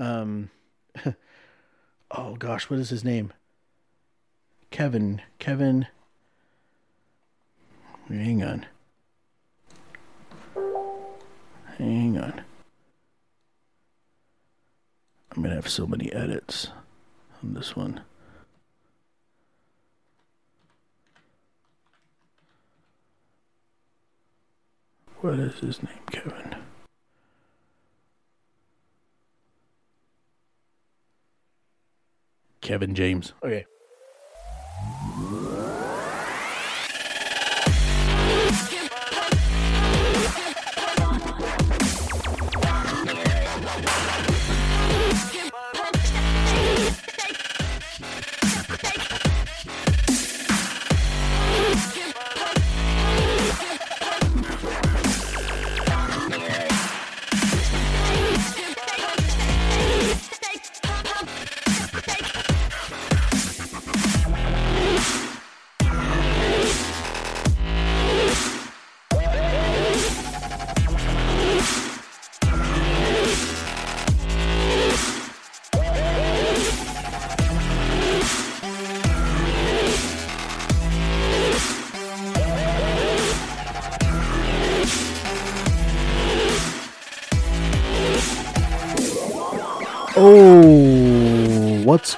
Um, oh gosh, what is his name? Kevin. Kevin. Hang on. Hang on. I'm gonna have so many edits on this one. What is his name, Kevin? Kevin James. Okay.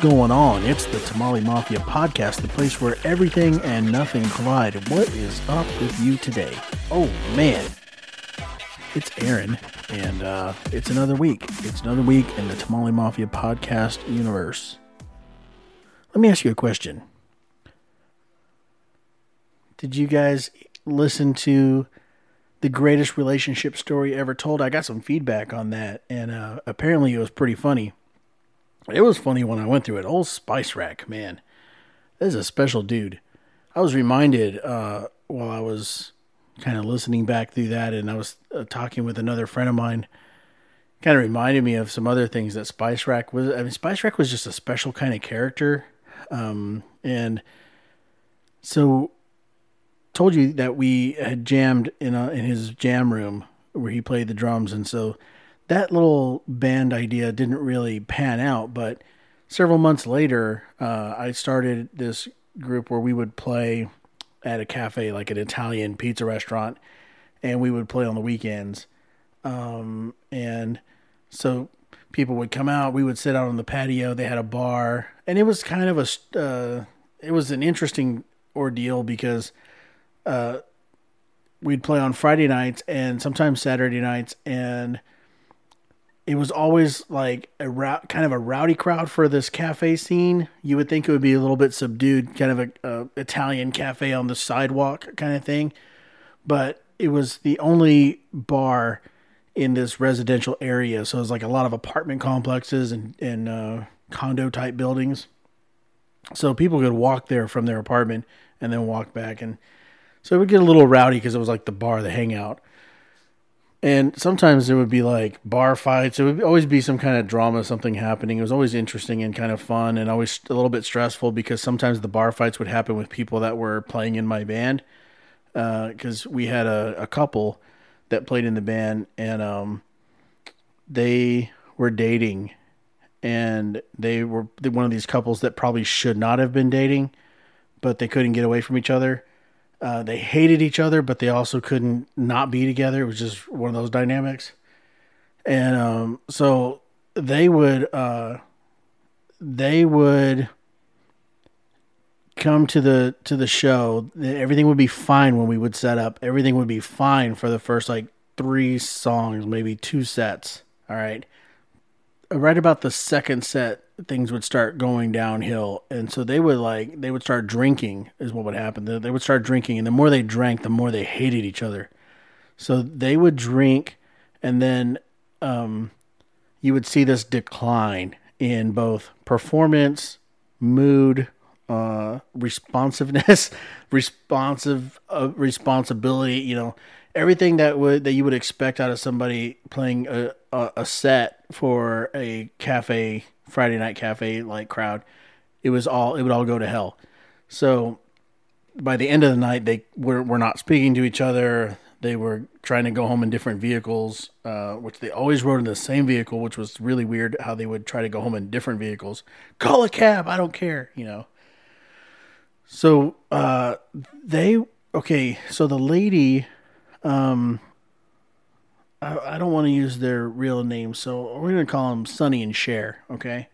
Going on? It's the Tamale Mafia podcast, the place where everything and nothing collide. What is up with you today? Oh, man. It's Aaron, and uh, it's another week. It's another week in the Tamale Mafia podcast universe. Let me ask you a question. Did you guys listen to the greatest relationship story ever told. I got some feedback on that, and uh, apparently it was pretty funny. It was funny when I went through it. Old Spice Rack, man, this is a special dude. I was reminded uh, while I was kind of listening back through that, and I was uh, talking with another friend of mine. Kind of reminded me of some other things that Spice Rack was. I mean, Spice Rack was just a special kind of character, um, and so told you that we had jammed in a, in his jam room where he played the drums, and so that little band idea didn't really pan out. But several months later, uh, I started this group where we would play at a cafe, like an Italian pizza restaurant, and we would play on the weekends. Um, and so people would come out. We would sit out on the patio. They had a bar, and it was kind of a uh, it was an interesting ordeal because uh, we'd play on Friday nights and sometimes Saturday nights, and it was always like a kind of a rowdy crowd for this cafe scene. You would think it would be a little bit subdued, kind of a, a Italian cafe on the sidewalk kind of thing, but it was the only bar in this residential area. So it was like a lot of apartment complexes and and uh, condo type buildings. So people could walk there from their apartment and then walk back and so it would get a little rowdy because it was like the bar, the hangout. And sometimes there would be like bar fights. It would always be some kind of drama, something happening. It was always interesting and kind of fun and always a little bit stressful because sometimes the bar fights would happen with people that were playing in my band. Because uh, we had a, a couple that played in the band and um, they were dating and they were one of these couples that probably should not have been dating, but they couldn't get away from each other uh, they hated each other, but they also couldn't not be together. It was just one of those dynamics. And um, so they would uh, they would come to the to the show. Everything would be fine when we would set up. Everything would be fine for the first like three songs, maybe two sets. All right. Right about the second set, things would start going downhill. And so they would like they would start drinking is what would happen. They would start drinking and the more they drank the more they hated each other. So they would drink and then um, you would see this decline in both performance mood uh, responsiveness responsive uh, responsibility you know everything that would that you would expect out of somebody playing a, a, a set for a cafe Friday night cafe like crowd, it was all it would all go to hell. So by the end of the night, they were were not speaking to each other. they were trying to go home in different vehicles, uh, which they always rode in the same vehicle, which was really weird how they would try to go home in different vehicles. Call a cab, I don't care, you know. So uh, they okay. So the lady, um, I, I don't want to use their real names, so we're gonna call them Sonny and Cher. Okay.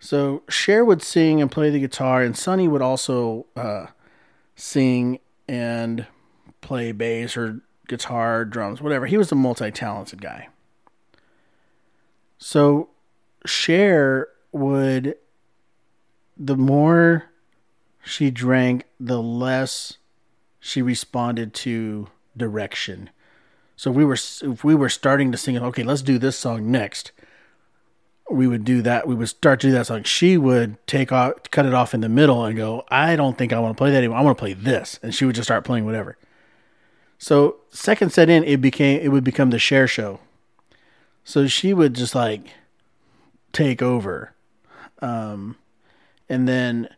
So Cher would sing and play the guitar, and Sonny would also uh, sing and play bass or guitar, drums, whatever. He was a multi-talented guy. So Cher would the more she drank, the less she responded to direction. So we were if we were starting to sing, okay, let's do this song next. We would do that. We would start to do that song. She would take off, cut it off in the middle, and go, "I don't think I want to play that anymore. I want to play this." And she would just start playing whatever. So second set in, it became it would become the Cher show. So she would just like take over, um, and then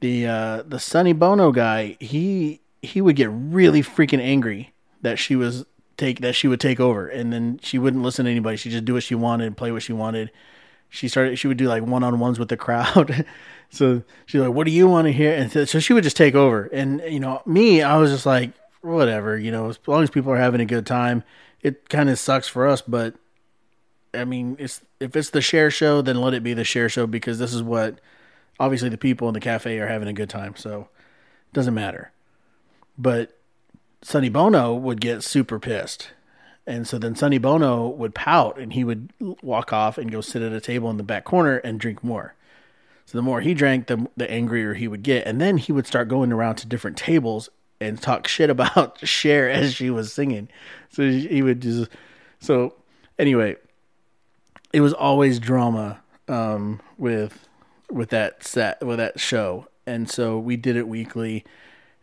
the uh, the Sonny Bono guy, he he would get really freaking angry that she was take that she would take over, and then she wouldn't listen to anybody. She just do what she wanted, play what she wanted. She started. She would do like one on ones with the crowd. so she's like, "What do you want to hear?" And so she would just take over. And you know, me, I was just like, whatever, you know, as long as people are having a good time, it kind of sucks for us, but I mean, it's if it's the Cher show, then let it be the Cher show because this is what obviously the people in the cafe are having a good time, so it doesn't matter. But Sonny Bono would get super pissed. And so then Sonny Bono would pout and he would walk off and go sit at a table in the back corner and drink more. So the more he drank, the the angrier he would get, and then he would start going around to different tables and talk shit about Cher as she was singing. So he would just so anyway, it was always drama um, with with that set with that show, and so we did it weekly,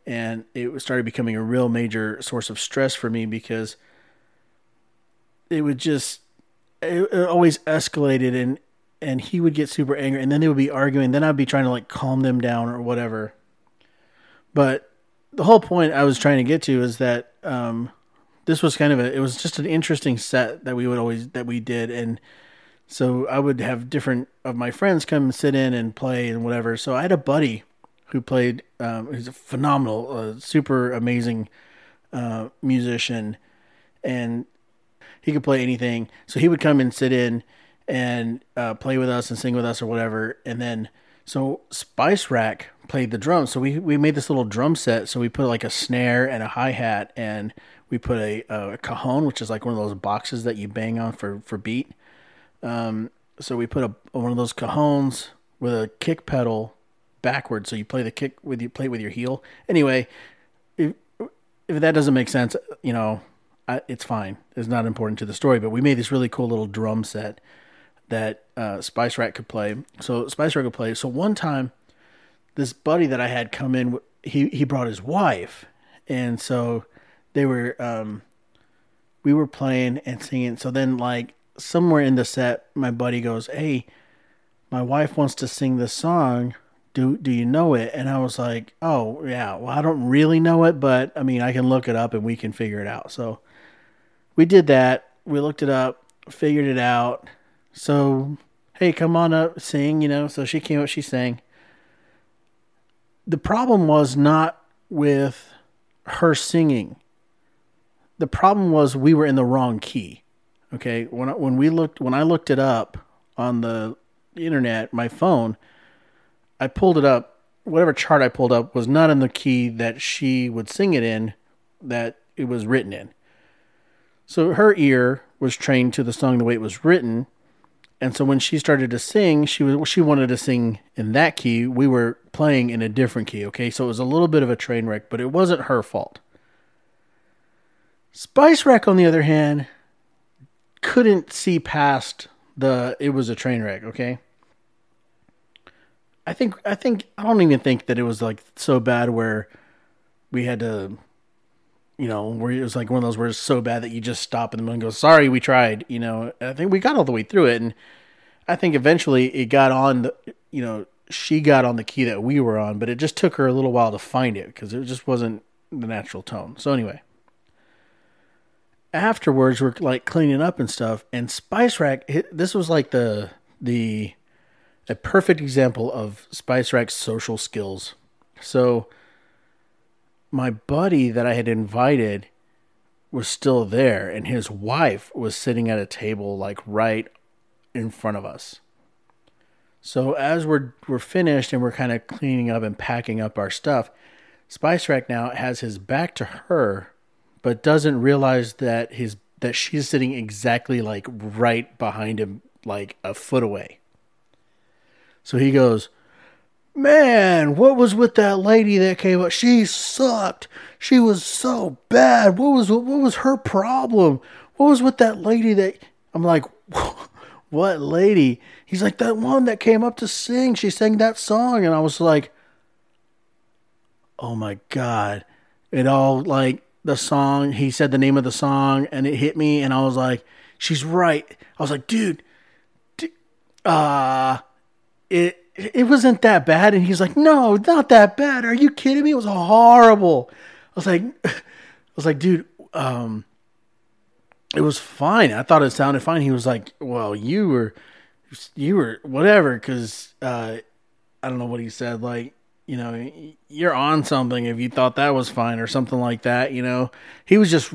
and it started becoming a real major source of stress for me because it would just it, it always escalated and and he would get super angry and then they would be arguing then I'd be trying to like calm them down or whatever but the whole point I was trying to get to is that um, this was kind of a it was just an interesting set that we would always that we did and so I would have different of my friends come sit in and play and whatever. So I had a buddy who played um, he's a phenomenal, uh, super amazing uh, musician, and he could play anything. So he would come and sit in and uh, play with us and sing with us or whatever, and then so Spice Rack played the drums. So we we made this little drum set. So we put like a snare and a hi hat, and we put a, a cajon, which is like one of those boxes that you bang on for for beat. Um, so we put a one of those cajones with a kick pedal backwards. So you play the kick with you play with your heel. Anyway, if if that doesn't make sense, you know, I, it's fine. It's not important to the story. But we made this really cool little drum set that uh, Spice Rack could play. So Spice Rack could play. So one time, this buddy that I had come in, he he brought his wife, and so they were um, we were playing and singing. So then, like somewhere in the set, my buddy goes, "Hey, my wife wants to sing this song." Do, do you know it? And I was like, oh, yeah, well, I don't really know it, but I mean, I can look it up and we can figure it out. So we did that. We looked it up, figured it out, so, hey, come on up, sing, you know. So she came up, she sang. The problem was not with her singing. The problem was we were in the wrong key. Okay, when when we looked when I looked it up on the internet, my phone, I pulled it up. Whatever chart I pulled up was not in the key that she would sing it in, that it was written in. So her ear was trained to the song the way it was written, and so when she started to sing, she was she wanted to sing in that key. We were playing in a different key, okay? So it was a little bit of a train wreck, but it wasn't her fault. Spice Rack, on the other hand, couldn't see past the it was a train wreck, okay? I think I think I don't even think that it was like so bad where we had to you know, where it was like one of those where it's so bad that you just stop in the middle and go, sorry, we tried, you know, I think we got all the way through it. And I think eventually it got on the, you know, she got on the key that we were on, but it just took her a little while to find it because it just wasn't the natural tone. So anyway, afterwards we're like cleaning up and stuff and spice rack this was like the the a perfect example of spice rack's social skills so my buddy that i had invited was still there and his wife was sitting at a table like right in front of us so as we're we're finished and we're kind of cleaning up and packing up our stuff spice rack now has his back to her but doesn't realize that his that she's sitting exactly like right behind him, like a foot away. So he goes, Man, what was with that lady that came up? She sucked. She was so bad. What was what was her problem? What was with that lady that I'm like, what lady? He's like that one that came up to sing. She sang that song, and I was like, oh my god! It all like the song. He said the name of the song, and it hit me, and I was like, "She's right." I was like, "Dude, uh, it it wasn't that bad." And he's like, "No, not that bad. Are you kidding me? It was horrible." I was like, "I was like, dude, um." It was fine. I thought it sounded fine. He was like, "Well, you were, you were whatever," because uh, I don't know what he said. Like you know, you're on something if you thought that was fine or something like that. You know, he was just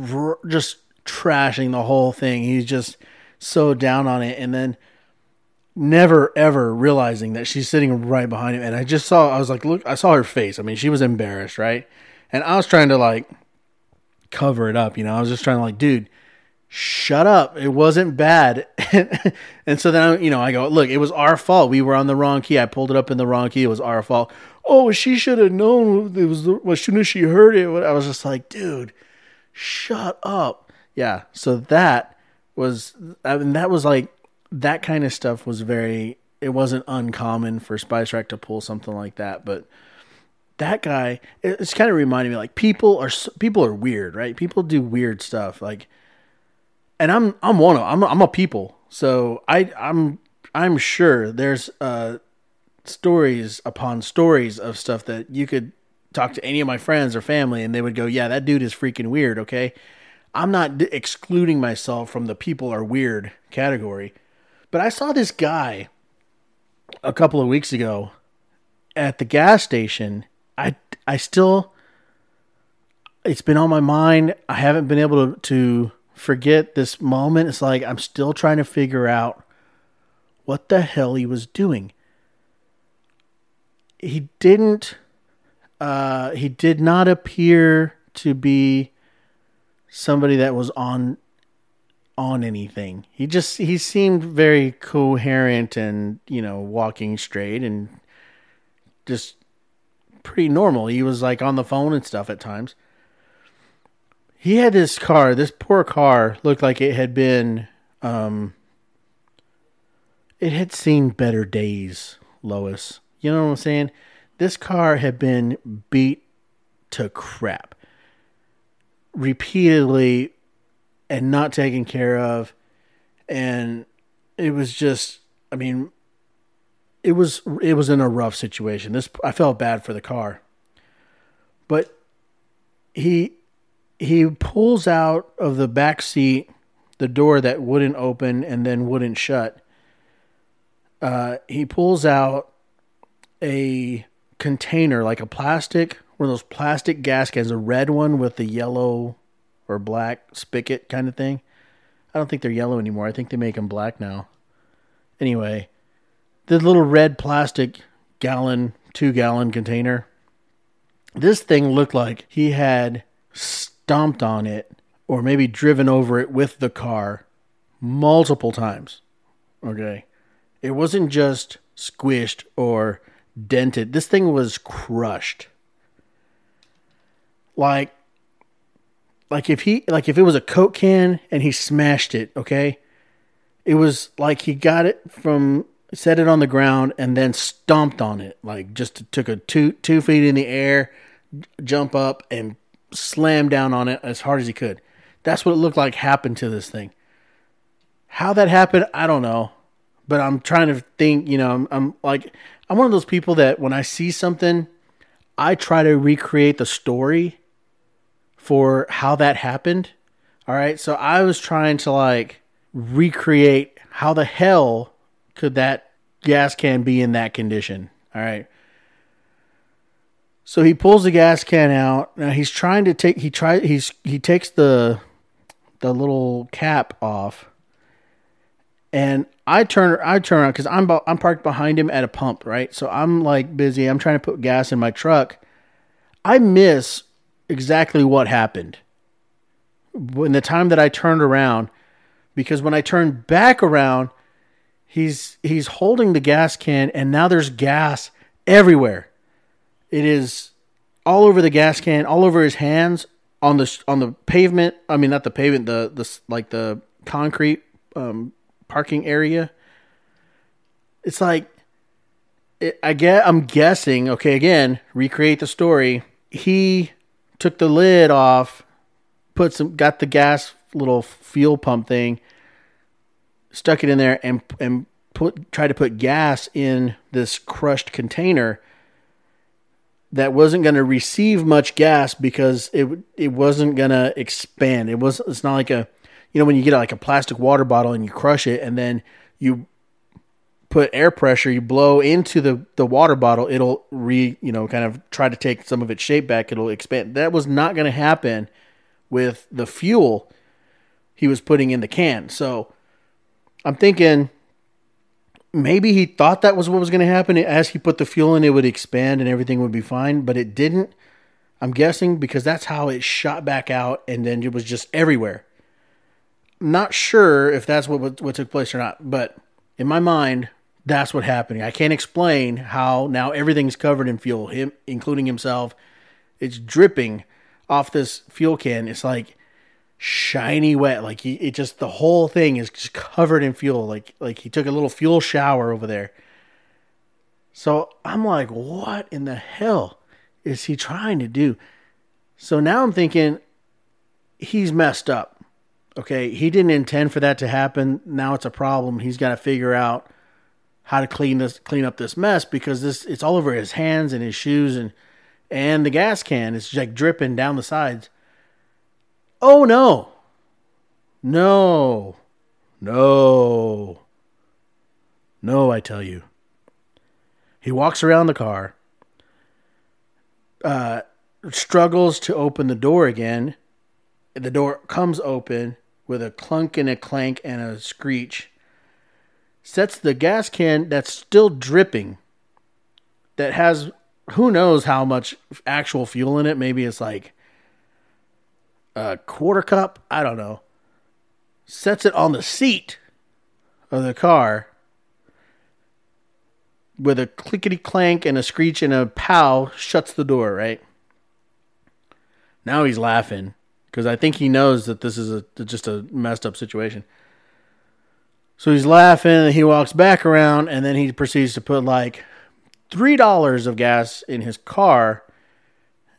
just trashing the whole thing. He's just so down on it, and then never ever realizing that she's sitting right behind him. And I just saw, I was like, look, I saw her face. I mean, she was embarrassed, right? And I was trying to like cover it up. You know, I was just trying to like, dude shut up. It wasn't bad. and so then, I, you know, I go, look, it was our fault. We were on the wrong key. I pulled it up in the wrong key. It was our fault. Oh, she should have known it was the, as soon as she heard it. I was just like, dude, shut up. Yeah. So that was, I mean, that was like, that kind of stuff was very, it wasn't uncommon for Spice Rack to pull something like that. But that guy, it's kind of reminding me like people are, people are weird, right? People do weird stuff. Like, and I'm I'm one of I'm I'm a people, so I I'm I'm sure there's uh stories upon stories of stuff that you could talk to any of my friends or family, and they would go, "Yeah, that dude is freaking weird." Okay, I'm not d- excluding myself from the people are weird category, but I saw this guy a couple of weeks ago at the gas station. I I still it's been on my mind. I haven't been able to, to forget this moment. It's like I'm still trying to figure out what the hell he was doing. He didn't uh he did not appear to be somebody that was on on anything. He just he seemed very coherent and, you know, walking straight and just pretty normal. He was like on the phone and stuff at times he had this car. This poor car looked like it had been, um, it had seen better days, Lois. You know what I'm saying? This car had been beat to crap repeatedly and not taken care of. And it was just, I mean, it was it was in a rough situation. This I felt bad for the car. But he he pulls out of the back seat the door that wouldn't open and then wouldn't shut. Uh, he pulls out a container, like a plastic, one of those plastic gas cans, a red one with the yellow or black spigot kind of thing. I don't think they're yellow anymore. I think they make them black now. Anyway, the little red plastic gallon, two gallon container. This thing looked like he had stomped on it or maybe driven over it with the car multiple times. Okay. It wasn't just squished or dented. This thing was crushed. Like like if he like if it was a coke can and he smashed it, okay? It was like he got it from set it on the ground and then stomped on it. Like just took a two two feet in the air, jump up and slam down on it as hard as he could. That's what it looked like happened to this thing. How that happened, I don't know. But I'm trying to think, you know, I'm, I'm like, I'm one of those people that when I see something, I try to recreate the story for how that happened. All right. So I was trying to like recreate how the hell could that gas can be in that condition. All right. So he pulls the gas can out. Now he's trying to take he try he's he takes the the little cap off. And I turn I turn around cuz I'm I'm parked behind him at a pump, right? So I'm like busy. I'm trying to put gas in my truck. I miss exactly what happened. When the time that I turned around because when I turned back around, he's he's holding the gas can and now there's gas everywhere. It is all over the gas can, all over his hands, on the on the pavement. I mean, not the pavement, the the like the concrete um, parking area. It's like it, I get. I'm guessing. Okay, again, recreate the story. He took the lid off, put some, got the gas little fuel pump thing, stuck it in there, and and put tried to put gas in this crushed container that wasn't going to receive much gas because it it wasn't going to expand. It was it's not like a you know when you get like a plastic water bottle and you crush it and then you put air pressure, you blow into the the water bottle, it'll re you know kind of try to take some of its shape back. It'll expand. That was not going to happen with the fuel he was putting in the can. So I'm thinking maybe he thought that was what was going to happen. As he put the fuel in, it would expand and everything would be fine, but it didn't. I'm guessing because that's how it shot back out and then it was just everywhere. Not sure if that's what what took place or not, but in my mind, that's what happened. I can't explain how now everything's covered in fuel, him including himself. It's dripping off this fuel can. It's like shiny wet. Like he, it just the whole thing is just covered in fuel. Like like he took a little fuel shower over there. So I'm like, what in the hell is he trying to do? So now I'm thinking he's messed up. Okay, he didn't intend for that to happen. Now it's a problem. He's got to figure out how to clean this clean up this mess because this it's all over his hands and his shoes and and the gas can is like dripping down the sides. Oh no. No. No. No, I tell you. He walks around the car, uh, struggles to open the door again. The door comes open with a clunk and a clank and a screech. Sets the gas can that's still dripping, that has who knows how much actual fuel in it. Maybe it's like a quarter cup, I don't know, sets it on the seat of the car with a clickety clank and a screech and a pow, shuts the door, right? Now he's laughing because I think he knows that this is a just a messed up situation. So he's laughing and he walks back around and then he proceeds to put like three dollars of gas in his car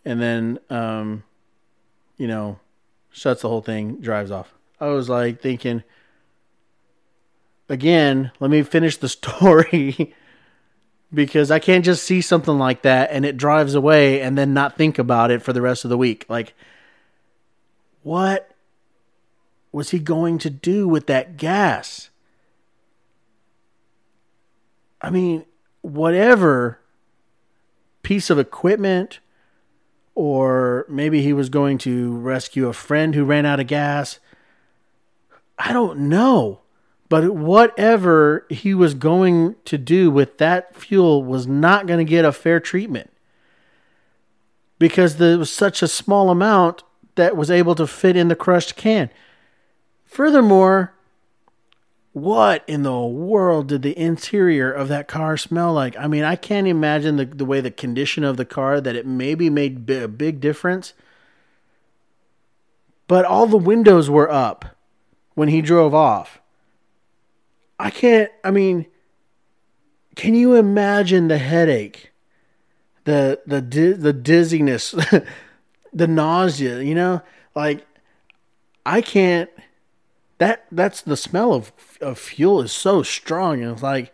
and then um you know shuts the whole thing, drives off. I was like thinking, again, let me finish the story because I can't just see something like that and it drives away and then not think about it for the rest of the week. Like, what was he going to do with that gas? I mean, whatever piece of equipment or maybe he was going to rescue a friend who ran out of gas. I don't know. But whatever he was going to do with that fuel was not going to get a fair treatment because there was such a small amount that was able to fit in the crushed can. Furthermore, what in the world did the interior of that car smell like? I mean, I can't imagine the, the way the condition of the car that it maybe made a big difference. But all the windows were up when he drove off. I can't, I mean, can you imagine the headache, the the the dizziness, the nausea, you know? Like I can't that that's the smell of of fuel is so strong and it's like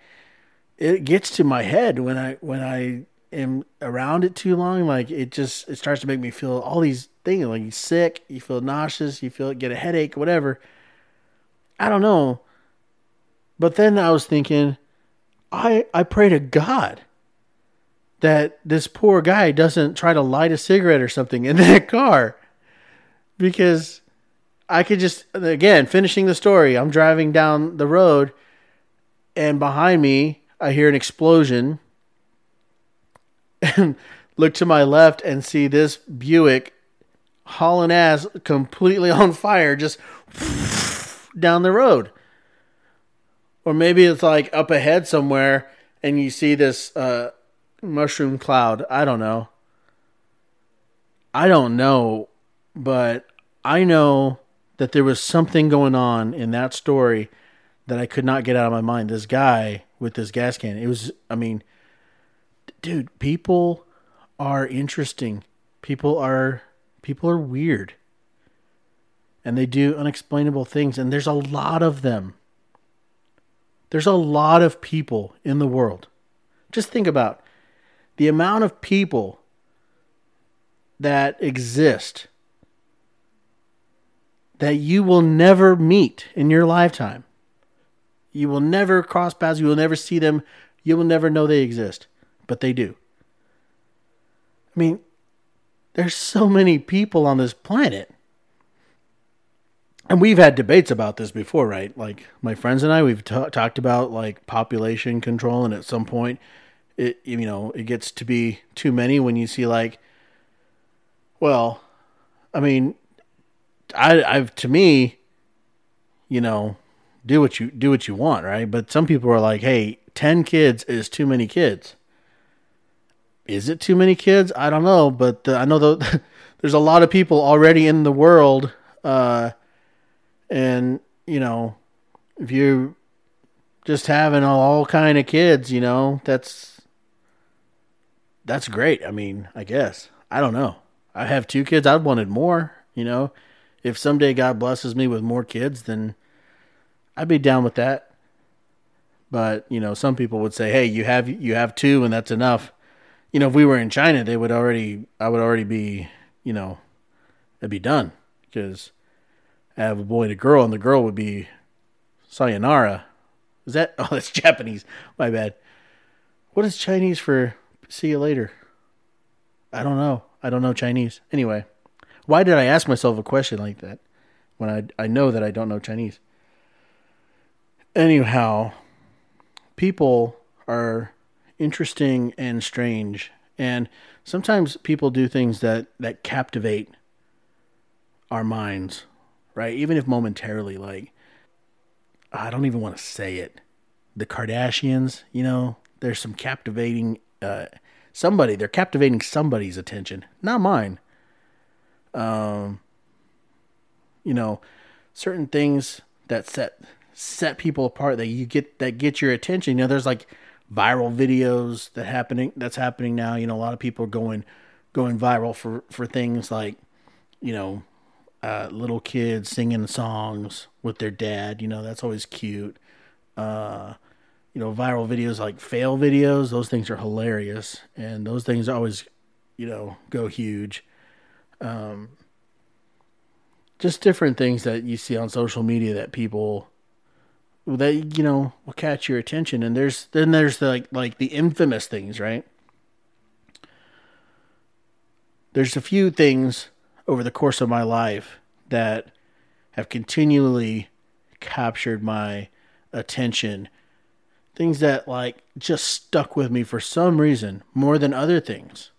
it gets to my head when I when I am around it too long, like it just it starts to make me feel all these things. Like you sick, you feel nauseous, you feel get a headache, whatever. I don't know. But then I was thinking, I I pray to God that this poor guy doesn't try to light a cigarette or something in that car because I could just again finishing the story. I'm driving down the road, and behind me I hear an explosion, and look to my left and see this Buick hauling ass completely on fire just down the road. Or maybe it's like up ahead somewhere and you see this uh, mushroom cloud. I don't know. I don't know, but I know that there was something going on in that story that I could not get out of my mind. This guy with this gas can. It was, I mean, dude, people are interesting. People are people are weird. And they do unexplainable things and there's a lot of them. There's a lot of people in the world. Just think about the amount of people that exist that you will never meet in your lifetime. You will never cross paths, you will never see them, you will never know they exist, but they do. I mean, there's so many people on this planet. And we've had debates about this before, right? Like my friends and I, we've t- talked about like population control, and at some point, it you know it gets to be too many when you see like, well, I mean, I I've to me, you know, do what you do what you want, right? But some people are like, hey, ten kids is too many kids is it too many kids? I don't know, but uh, I know the, there's a lot of people already in the world, uh, and you know, if you're just having all kind of kids, you know, that's that's great. I mean, I guess I don't know. I have two kids. I wanted more. You know, if someday God blesses me with more kids, then I'd be down with that. But you know, some people would say, "Hey, you have you have two, and that's enough." you know, if we were in China, they would already, I would already be, you know, it'd be done because I have a boy and a girl, and the girl would be sayonara. Is that? Oh, that's Japanese. My bad. What is Chinese for see you later? I don't know. I don't know Chinese. Anyway, why did I ask myself a question like that when I I know that I don't know Chinese? Anyhow, people are interesting and strange. And sometimes people do things that, that captivate our minds, right? Even if momentarily, like, I don't even want to say it. The Kardashians, you know, there's some captivating, uh, somebody, they're captivating somebody's attention, not mine. Um, you know, certain things that set set people apart that you get that get your attention. You know, there's like viral videos that happening that's happening now. You know, a lot of people are going going viral for for things like you know uh, little kids singing songs with their dad. You know, that's always cute. Uh, you know, viral videos like fail videos. Those things are hilarious, and those things always you know go huge. Um, just different things that you see on social media that people that you know will catch your attention. And there's then there's the, like like the infamous things right? There's a few things over the course of my life that have continually captured my attention. Things that like just stuck with me for some reason more than other things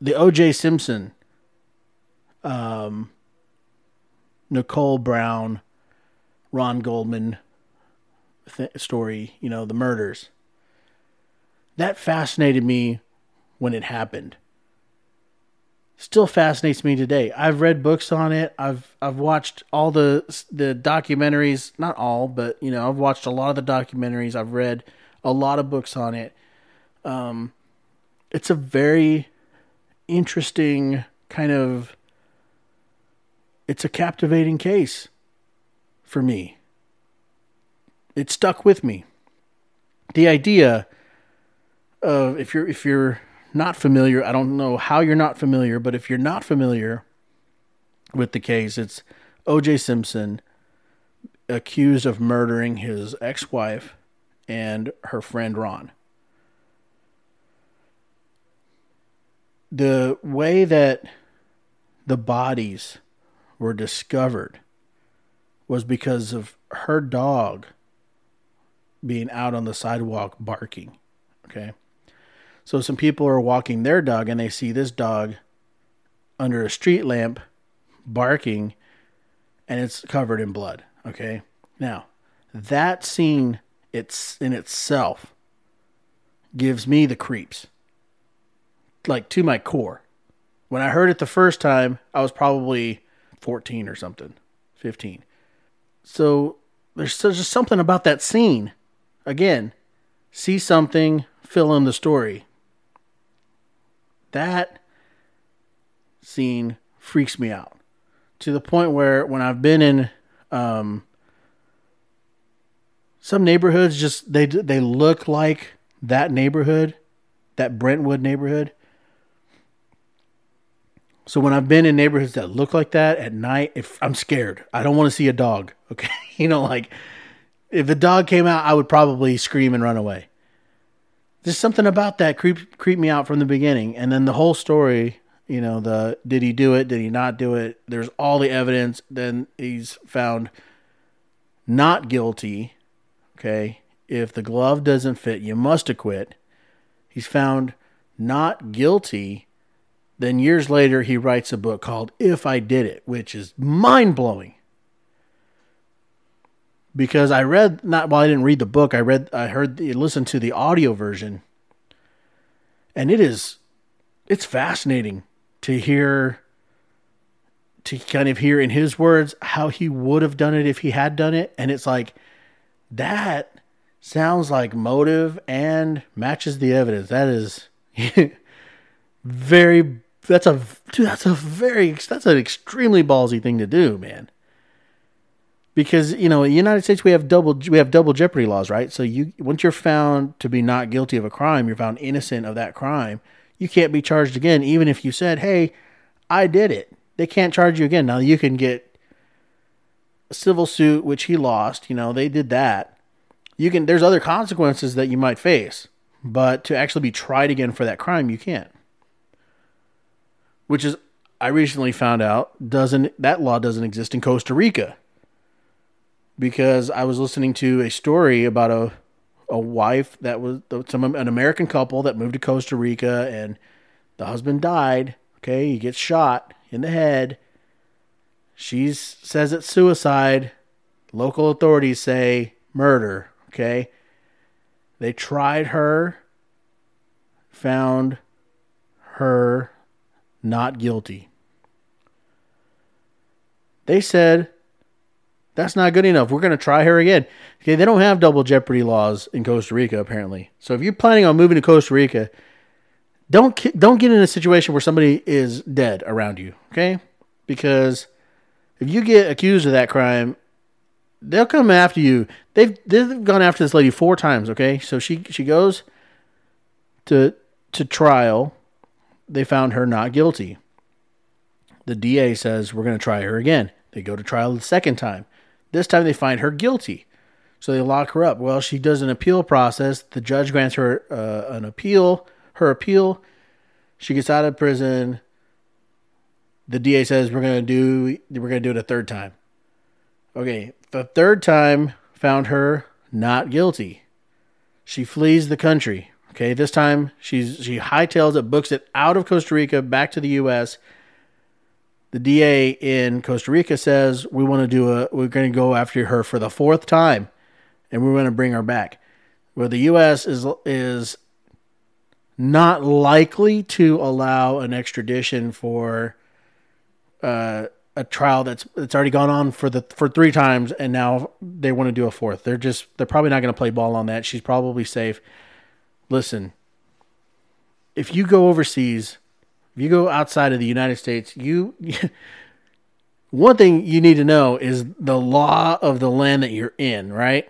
the oj simpson um nicole brown Ron Goldman th- story, you know, the murders. That fascinated me when it happened. Still fascinates me today. I've read books on it. I've I've watched all the the documentaries, not all, but you know, I've watched a lot of the documentaries. I've read a lot of books on it. Um, it's a very interesting kind of it's a captivating case for me. It stuck with me. The idea of if you're if you're not familiar, I don't know how you're not familiar, but if you're not familiar with the case, it's O.J. Simpson accused of murdering his ex-wife and her friend Ron. The way that the bodies were discovered was because of her dog being out on the sidewalk barking. Okay. So some people are walking their dog and they see this dog under a street lamp barking and it's covered in blood. Okay. Now, that scene it's in itself gives me the creeps. Like to my core. When I heard it the first time, I was probably 14 or something, 15. So there's just something about that scene. Again, see something, fill in the story. That scene freaks me out to the point where when I've been in um, some neighborhoods, just they they look like that neighborhood, that Brentwood neighborhood. So when I've been in neighborhoods that look like that at night, if I'm scared, I don't want to see a dog. Okay, you know, like if a dog came out, I would probably scream and run away. There's something about that creep creep me out from the beginning, and then the whole story. You know, the did he do it? Did he not do it? There's all the evidence. Then he's found not guilty. Okay, if the glove doesn't fit, you must acquit. He's found not guilty then years later, he writes a book called If I Did It, which is mind blowing. Because I read not well, I didn't read the book. I read, I heard, listened to the audio version, and it is, it's fascinating to hear, to kind of hear in his words how he would have done it if he had done it, and it's like that sounds like motive and matches the evidence. That is very that's a dude, that's a very that's an extremely ballsy thing to do, man. Because you know, in the United States we have double we have double jeopardy laws, right? So you once you're found to be not guilty of a crime, you're found innocent of that crime. You can't be charged again, even if you said, "Hey, I did it." They can't charge you again. Now you can get a civil suit, which he lost. You know, they did that. You can. There's other consequences that you might face, but to actually be tried again for that crime, you can't which is I recently found out doesn't that law doesn't exist in Costa Rica. Because I was listening to a story about a a wife that was some an American couple that moved to Costa Rica and the husband died. Okay, he gets shot in the head. She says it's suicide. Local authorities say murder. Okay, they tried her, found her not guilty. They said that's not good enough. We're going to try her again. Okay, they don't have double jeopardy laws in Costa Rica apparently. So if you're planning on moving to Costa Rica, don't don't get in a situation where somebody is dead around you, okay? Because if you get accused of that crime, they'll come after you. They've they've gone after this lady four times, okay? So she she goes to to trial they found her not guilty. The DA says, We're going to try her again. They go to trial the second time. This time they find her guilty. So they lock her up. Well, she does an appeal process. The judge grants her uh, an appeal, her appeal. She gets out of prison. The DA says we're going to do we're going to do it a third time. Okay, the third time found her not guilty. She flees the country. Okay, this time she's she hightails it, books it out of Costa Rica back to the U.S. The DA in Costa Rica says we want to do a we're going to go after her for the fourth time, and we're going to bring her back. Well, the U.S. is is not likely to allow an extradition for uh, a trial that's that's already gone on for the for three times, and now they want to do a fourth. They're just they're probably not going to play ball on that. She's probably safe listen, if you go overseas, if you go outside of the United States, you one thing you need to know is the law of the land that you're in, right?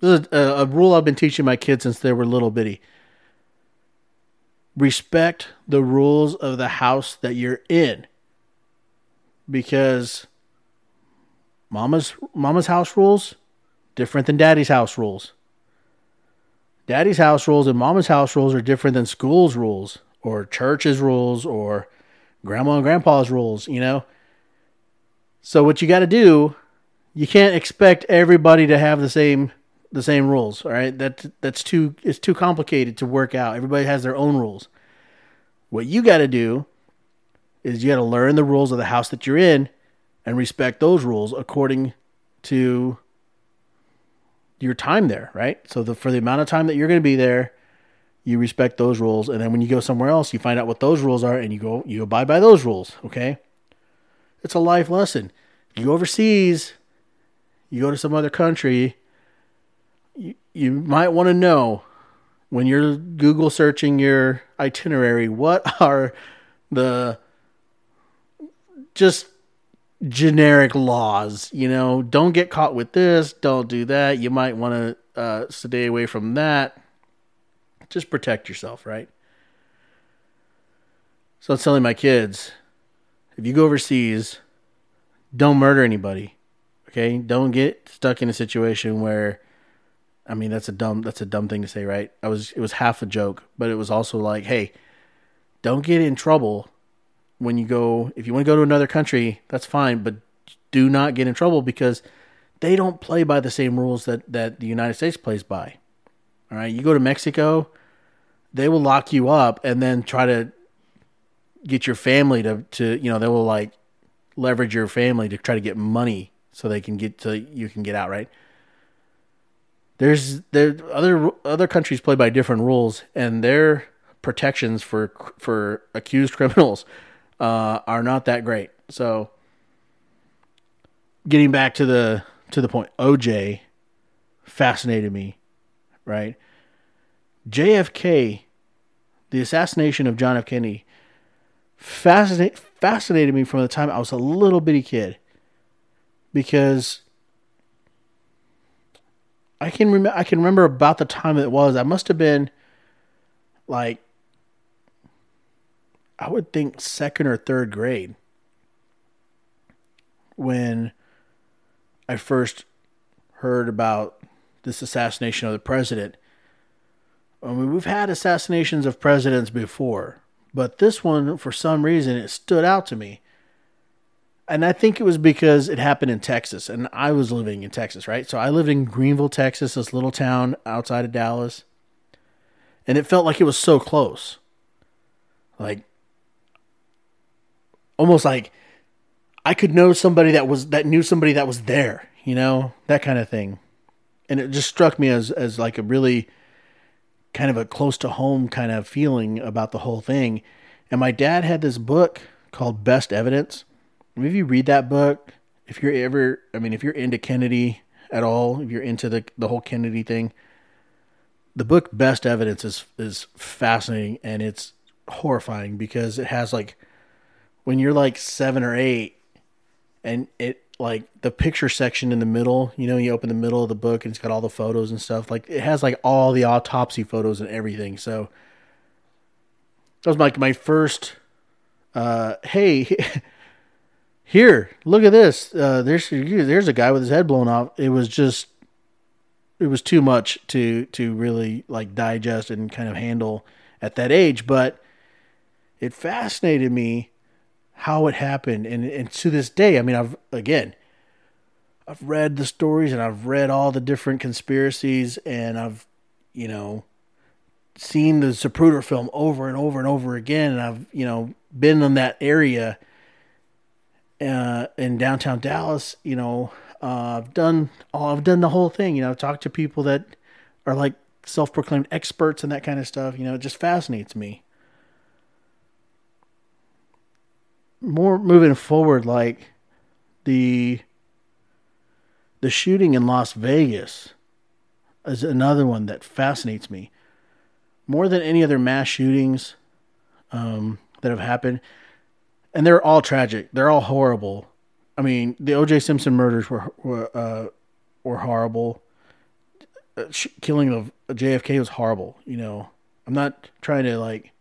This is a, a rule I've been teaching my kids since they were little bitty. respect the rules of the house that you're in because mama's mama's house rules different than daddy's house rules daddy's house rules and mama's house rules are different than school's rules or church's rules or grandma and grandpa's rules you know so what you got to do you can't expect everybody to have the same the same rules. All right, that that's too it's too complicated to work out. Everybody has their own rules. What you got to do is you got to learn the rules of the house that you're in and respect those rules according to your time there, right? So the, for the amount of time that you're going to be there, you respect those rules, and then when you go somewhere else, you find out what those rules are, and you go you abide by those rules. Okay, it's a life lesson. You go overseas, you go to some other country, you, you might want to know when you're Google searching your itinerary, what are the just generic laws? You know, don't get caught with this, don't do that. You might want to uh, stay away from that. Just protect yourself, right? So I'm telling my kids if you go overseas, don't murder anybody. Okay? Don't get stuck in a situation where I mean, that's a dumb that's a dumb thing to say, right? I was it was half a joke, but it was also like, hey, don't get in trouble when you go if you want to go to another country, that's fine, but do not get in trouble because they don't play by the same rules that that the United States plays by. All right, you go to Mexico, they will lock you up and then try to get your family to to you know they will like leverage your family to try to get money so they can get to you can get out right there's there other other countries play by different rules, and their protections for for accused criminals uh, are not that great. So, getting back to the to the point, OJ fascinated me, right? JFK, the assassination of John F. Kennedy, fascinate, fascinated me from the time I was a little bitty kid because I can remember. I can remember about the time it was. I must have been like, I would think second or third grade when I first heard about this assassination of the president. I mean, we've had assassinations of presidents before, but this one, for some reason, it stood out to me and I think it was because it happened in Texas, and I was living in Texas, right? So I lived in Greenville, Texas, this little town outside of Dallas, and it felt like it was so close, like almost like I could know somebody that was that knew somebody that was there, you know, that kind of thing, and it just struck me as as like a really kind of a close to home kind of feeling about the whole thing. And my dad had this book called Best Evidence if you read that book, if you're ever, I mean, if you're into Kennedy at all, if you're into the the whole Kennedy thing, the book Best Evidence is is fascinating and it's horrifying because it has like when you're like seven or eight, and it like the picture section in the middle. You know, you open the middle of the book and it's got all the photos and stuff. Like it has like all the autopsy photos and everything. So that was like my, my first. Uh, hey. here, look at this. Uh, there's there's a guy with his head blown off. It was just, it was too much to to really like digest and kind of handle at that age. But it fascinated me how it happened, and and to this day, I mean, I've again, I've read the stories and I've read all the different conspiracies, and I've, you know, seen the Zapruder film over and over and over again, and I've you know been in that area uh, in downtown Dallas, you know, uh, I've done all, I've done the whole thing. You know, I've talked to people that are like self-proclaimed experts and that kind of stuff. You know, it just fascinates me. More moving forward, like the the shooting in Las Vegas is another one that fascinates me more than any other mass shootings um, that have happened and they're all tragic. They're all horrible. I mean, the O.J. Simpson murders were were uh, were horrible. Uh, killing of JFK was horrible. You know, I'm not trying to like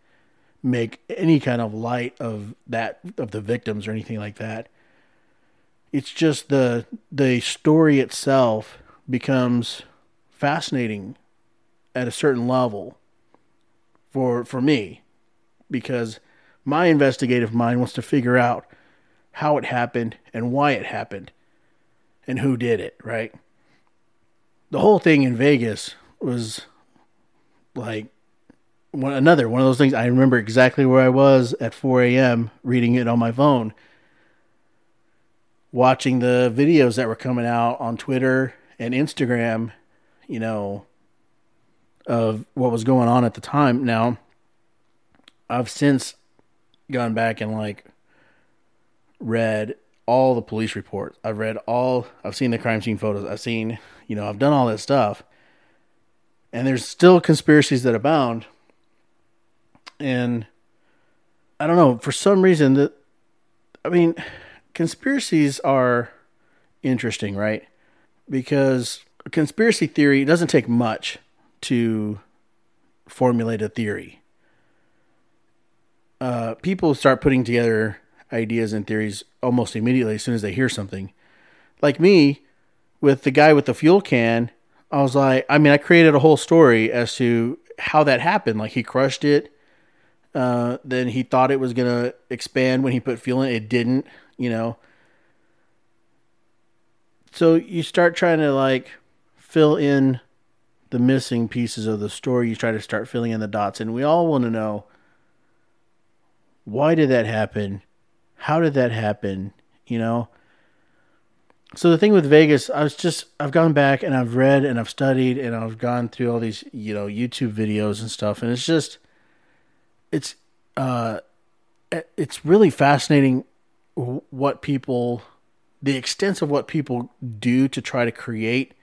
make any kind of light of that of the victims or anything like that. It's just the the story itself becomes fascinating at a certain level for for me because my investigative mind wants to figure out how it happened and why it happened and who did it, right? The whole thing in Vegas was like one another one of those things. I remember exactly where I was at 4 a.m. reading it on my phone, watching the videos that were coming out on Twitter and Instagram, you know, of what was going on at the time. Now, I've since gone back and like read all the police reports. I've read all, I've seen the crime scene photos. I've seen, you know, I've done all that stuff. And there's still conspiracies that abound. And I don't know, for some reason that, I mean, conspiracies are interesting, right? Because a conspiracy theory doesn't take much to formulate a theory. Uh, people start putting together ideas and theories almost immediately as soon as they hear something. Like me, with the guy with the fuel can, I was like, I mean, I created a whole story as to how that happened. Like he crushed it, uh, then he thought it was gonna expand when he put fuel in. It didn't, you know. So you start trying to like fill in the missing pieces of the story. You try to start filling in the dots, and we all want to know why did that happen? How did that happen? You know? So the thing with Vegas, I was just I've gone back and I've read and I've studied and I've gone through all these, you know, YouTube videos and stuff and it's just it's uh it's really fascinating what people the extent of what people do to try to create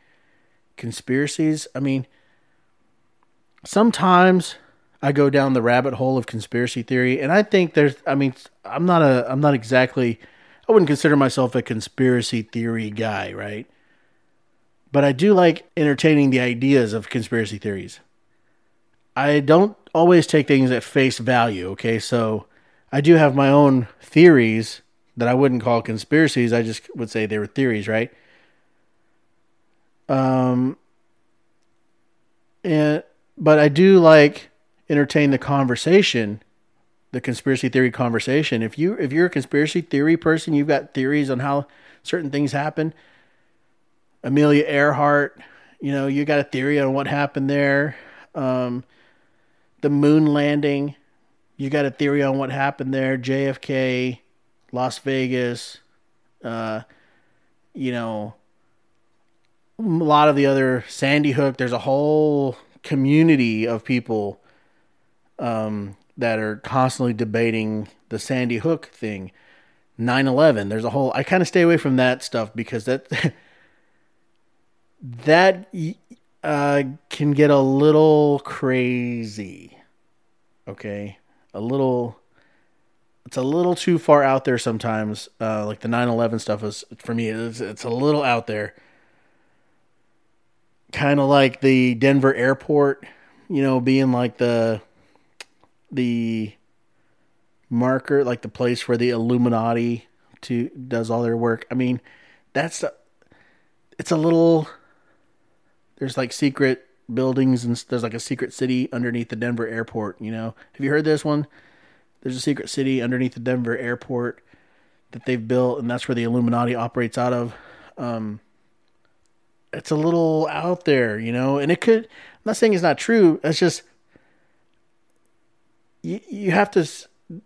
conspiracies. I mean, sometimes I go down the rabbit hole of conspiracy theory, and I think there's. I mean, I'm not a. I'm not exactly. I wouldn't consider myself a conspiracy theory guy, right? But I do like entertaining the ideas of conspiracy theories. I don't always take things at face value, okay? So I do have my own theories that I wouldn't call conspiracies. I just would say they were theories, right? Um, and but I do like entertain the conversation, the conspiracy theory conversation. If you if you're a conspiracy theory person, you've got theories on how certain things happen. Amelia Earhart, you know, you got a theory on what happened there. Um, the moon landing, you got a theory on what happened there. JFK, Las Vegas, uh, you know, a lot of the other Sandy Hook. There's a whole community of people um, that are constantly debating the Sandy Hook thing. 9/11. There's a whole. I kind of stay away from that stuff because that that uh, can get a little crazy. Okay, a little. It's a little too far out there sometimes. Uh, like the 9/11 stuff is for me. It's, it's a little out there kind of like the Denver airport, you know, being like the the marker, like the place where the Illuminati to does all their work. I mean, that's a, it's a little. There's like secret buildings and there's like a secret city underneath the Denver airport. You know, have you heard this one? There's a secret city underneath the Denver airport that they've built, and that's where the Illuminati operates out of. Um, it's a little out there, you know, and it could. I'm not saying it's not true. It's just you you have to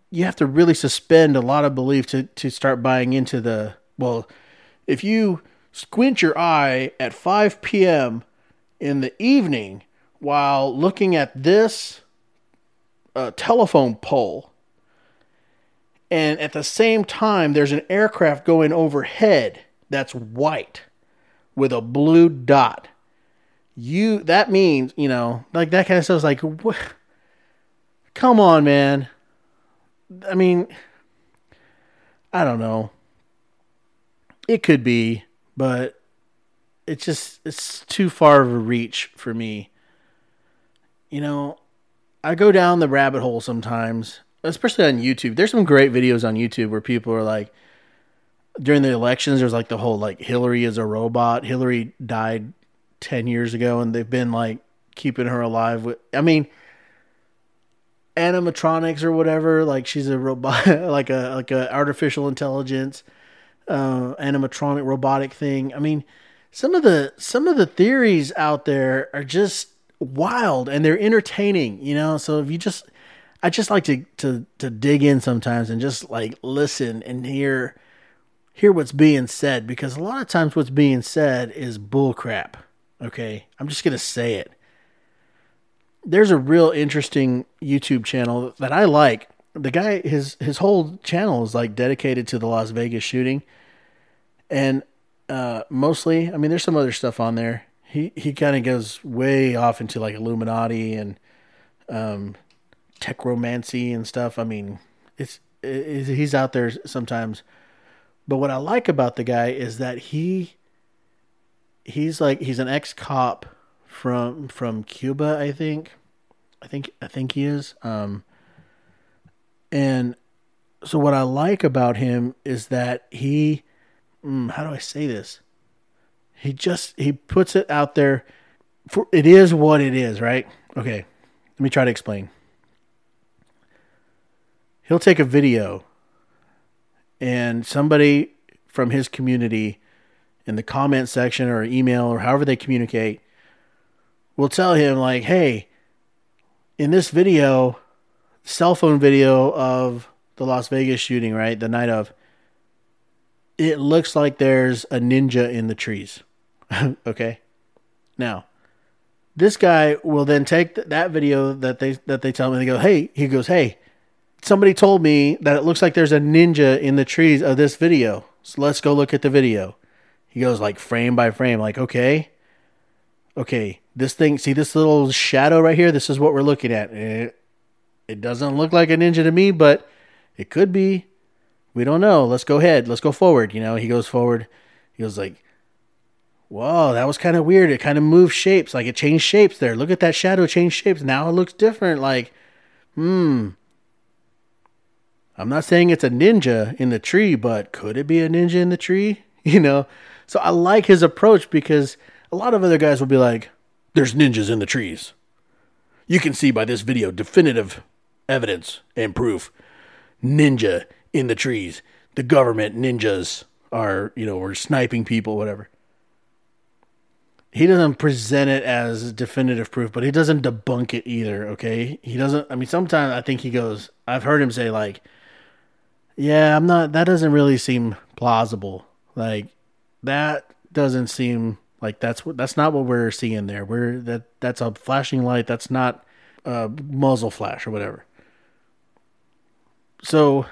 you have to really suspend a lot of belief to to start buying into the well. If you squint your eye at 5 p.m. in the evening while looking at this uh, telephone pole, and at the same time there's an aircraft going overhead that's white with a blue dot. You that means, you know, like that kind of stuff is like Come on, man. I mean, I don't know. It could be, but it's just it's too far of a reach for me. You know, I go down the rabbit hole sometimes, especially on YouTube. There's some great videos on YouTube where people are like, during the elections, there's like the whole like Hillary is a robot. Hillary died 10 years ago and they've been like keeping her alive with, I mean, animatronics or whatever. Like she's a robot, like a, like a artificial intelligence, uh, animatronic robotic thing. I mean, some of the, some of the theories out there are just wild and they're entertaining, you know? So if you just, I just like to, to, to dig in sometimes and just like listen and hear, hear what's being said because a lot of times what's being said is bullcrap. Okay. I'm just to say it. There's a real interesting YouTube channel that I like. The guy, his, his whole channel is like dedicated to the Las Vegas shooting. And, uh, mostly, I mean, there's some other stuff on there. He, he kind of goes way off into like Illuminati and, um, techromancy and stuff. I mean, it's, it, he's out there sometimes. But what I like about the guy is that he he's like he's an ex cop from from Cuba, I think. I think I think he is. Um, and so what I like about him is that he, mm, how do I say this? He just he puts it out there. For it is what it is, right? Okay, let me try to explain. He'll take a video, and somebody from his community in the comment section or email or however they communicate will tell him like, "Hey, in this video, cell phone video of the Las Vegas shooting, right? The night of it looks like there's a ninja in the trees." okay? Now, this guy will then take th- that video that they that they tell me. They go, "Hey," he goes, "Hey, somebody told me that it looks like there's a ninja in the trees of this video. So let's go look at the video." He goes like frame by frame, like, okay, okay, this thing, see this little shadow right here? This is what we're looking at. It, it doesn't look like a ninja to me, but it could be. We don't know. Let's go ahead. Let's go forward. You know, he goes forward. He goes like, whoa, that was kind of weird. It kind of moved shapes. Like it changed shapes there. Look at that shadow change shapes. Now it looks different. Like, hmm. I'm not saying it's a ninja in the tree, but could it be a ninja in the tree? You know, so I like his approach because a lot of other guys will be like, there's ninjas in the trees. You can see by this video definitive evidence and proof. Ninja in the trees. The government ninjas are, you know, we're sniping people, whatever. He doesn't present it as definitive proof, but he doesn't debunk it either, okay? He doesn't, I mean, sometimes I think he goes, I've heard him say, like, yeah, I'm not, that doesn't really seem plausible. Like, that doesn't seem like that's what that's not what we're seeing there. We're that that's a flashing light. That's not a muzzle flash or whatever. So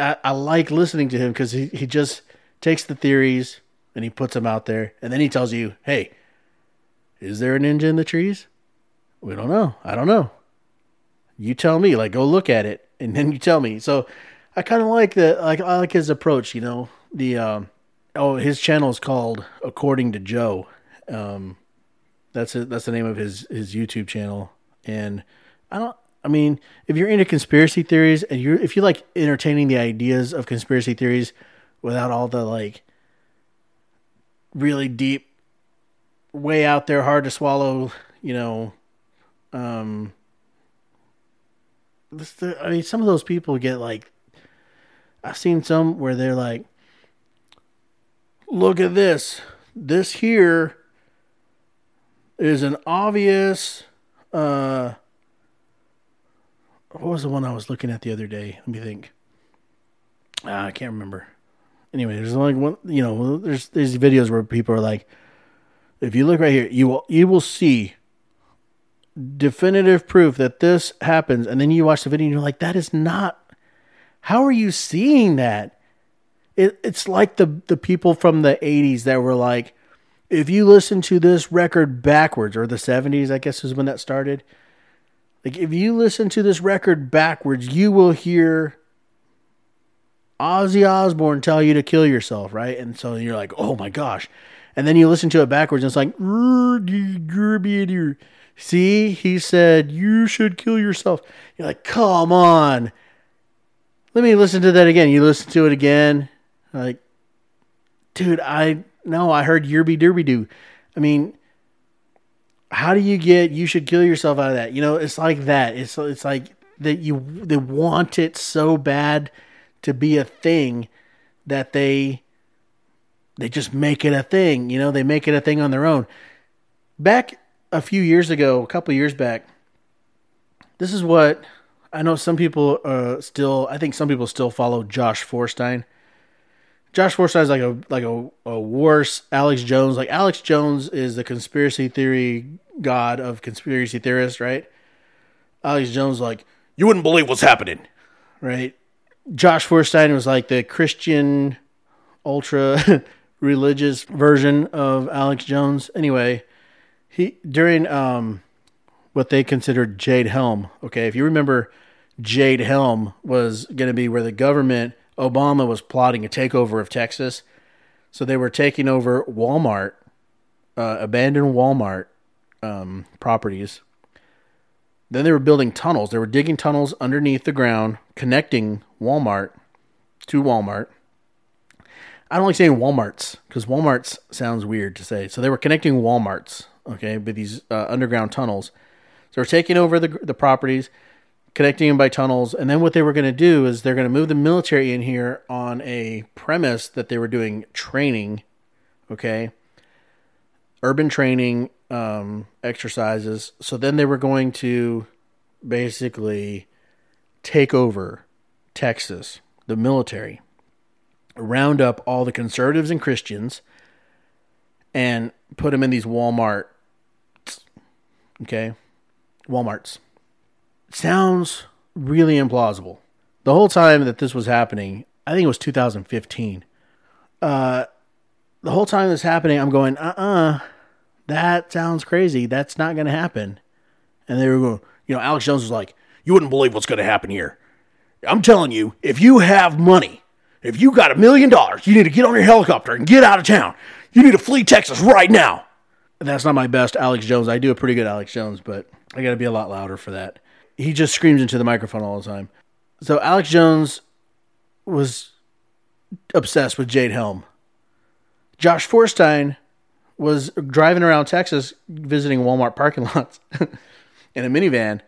I, I like listening to him because he, he just takes the theories and he puts them out there, and then he tells you, "Hey, is there a ninja in the trees? We don't know. I don't know. You tell me. Like, go look at it, and then you tell me." So I kind of like the like I like his approach. You know, the um, oh, his channel is called According to Joe. Um, that's a, that's the name of his his YouTube channel. And I don't. I mean, if you're into conspiracy theories and you're, if you like entertaining the ideas of conspiracy theories without all the like really deep, way out there, hard to swallow, you know, um, I mean, some of those people get like, I've seen some where they're like, look at this. This here is an obvious. Uh, what was the one I was looking at the other day? Let me think. Uh, I can't remember. Anyway, there's like one. You know, there's these videos where people are like, if you look right here, you will you will see definitive proof that this happens, and then you watch the video and you're like, that is not. How are you seeing that? it, it's like the the people from the 80s that were like if you listen to this record backwards or the 70s i guess is when that started like if you listen to this record backwards you will hear ozzy osbourne tell you to kill yourself right and so you're like oh my gosh and then you listen to it backwards and it's like See, he said, you should kill yourself. You're like, come on. Let me listen to that again. You listen to it again. Like, dude, I no, I heard yerby derby doo. I mean, how do you get you should kill yourself out of that? You know, it's like that. It's it's like that you they want it so bad to be a thing that they they just make it a thing. You know, they make it a thing on their own. Back a few years ago, a couple years back, this is what I know. Some people uh, still, I think some people still follow Josh Feuerstein. Josh Feuerstein is like a like a, a worse Alex Jones. Like Alex Jones is the conspiracy theory god of conspiracy theorists, right? Alex Jones, like you wouldn't believe what's happening, right? Josh Feuerstein was like the Christian ultra religious version of Alex Jones. Anyway, he during um what they considered Jade Helm. Okay, if you remember, Jade Helm was going to be where the government Obama was plotting a takeover of Texas. So they were taking over Walmart, uh, abandoned Walmart um, properties. Then they were building tunnels. They were digging tunnels underneath the ground, connecting Walmart to Walmart. I don't like saying Walmarts because Walmarts sounds weird to say. So they were connecting Walmarts, okay, with these uh, underground tunnels. So they're taking over the the properties, connecting them by tunnels, and then what they were going to do is they're going to move the military in here on a premise that they were doing training, okay, urban training um, exercises. So then they were going to basically take over Texas, the military, round up all the conservatives and Christians, and put them in these Walmart. Okay, Walmarts. Sounds really implausible. The whole time that this was happening, I think it was 2015. Uh, the whole time this happening, I'm going, uh uh that sounds crazy. That's not going to happen. And they were going, you know, Alex Jones was like, you wouldn't believe what's going to happen here. I'm telling you, if you have money, if you got a million dollars, you need to get on your helicopter and get out of town. You need to flee Texas right now. That's not my best Alex Jones. I do a pretty good Alex Jones, but I got to be a lot louder for that. He just screams into the microphone all the time. So Alex Jones was obsessed with Jade Helm. Josh Feuerstein was driving around Texas visiting Walmart parking lots in a minivan.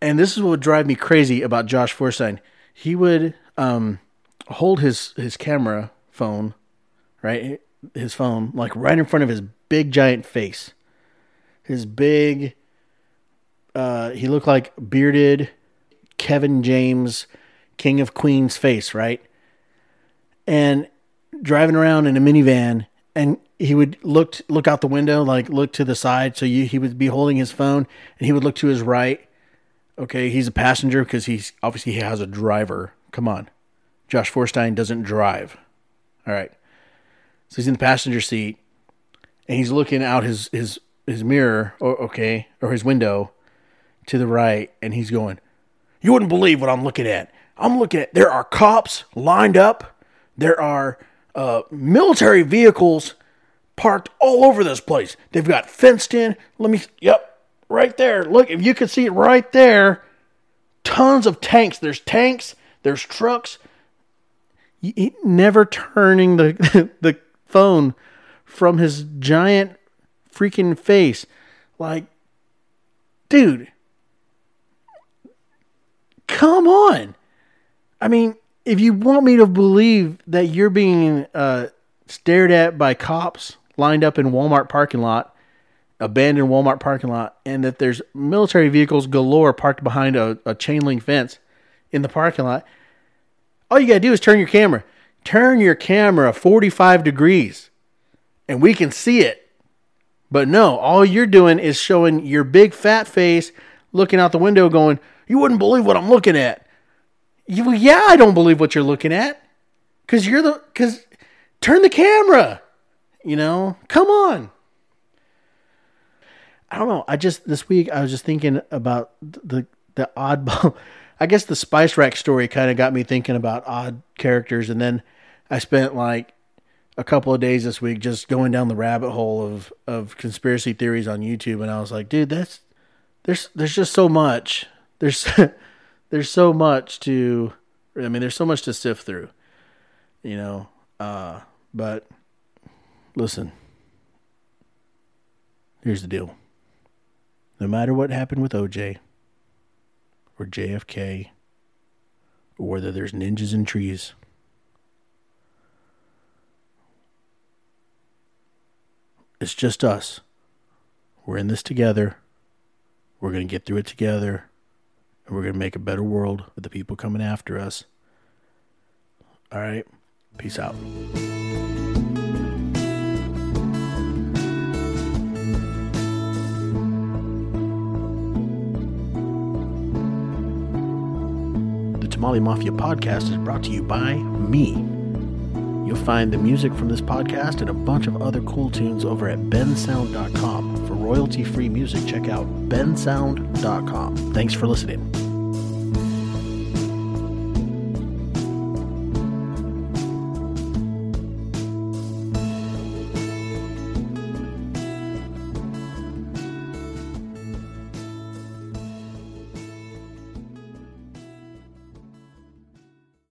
And this is what would drive me crazy about Josh Feuerstein. He would um, hold his, his camera phone, right? His phone, like right in front of his big giant face. His big, uh, he looked like bearded Kevin James, King of Queens face, right? And driving around in a minivan and he would look look out the window, like look to the side. So you, he would be holding his phone, and he would look to his right. Okay, he's a passenger because he's obviously he has a driver. Come on, Josh Feuerstein doesn't drive. All right, so he's in the passenger seat, and he's looking out his his his mirror, or, okay, or his window to the right, and he's going, "You wouldn't believe what I'm looking at. I'm looking at there are cops lined up. There are." uh, military vehicles parked all over this place. They've got fenced in. Let me, yep, right there. Look, if you can see it right there, tons of tanks. There's tanks, there's trucks. Never turning the the phone from his giant freaking face. Like, dude, come on. I mean, if you want me to believe that you're being uh, stared at by cops lined up in Walmart parking lot, abandoned Walmart parking lot, and that there's military vehicles galore parked behind a, a chain link fence in the parking lot, all you gotta do is turn your camera. Turn your camera 45 degrees and we can see it. But no, all you're doing is showing your big fat face looking out the window going, You wouldn't believe what I'm looking at. You, yeah, I don't believe what you're looking at. Cause you're the cause turn the camera. You know, come on. I don't know. I just this week I was just thinking about the the oddball. I guess the Spice Rack story kind of got me thinking about odd characters, and then I spent like a couple of days this week just going down the rabbit hole of of conspiracy theories on YouTube, and I was like, dude, that's there's there's just so much. There's there's so much to. I mean, there's so much to sift through. You know, uh, but listen. Here's the deal. No matter what happened with OJ or JFK or whether there's ninjas in trees It's just us. We're in this together. We're going to get through it together. And we're going to make a better world for the people coming after us. All right. Peace out. The Tamale Mafia podcast is brought to you by me. You'll find the music from this podcast and a bunch of other cool tunes over at bensound.com. Royalty free music, check out bensound.com. Thanks for listening.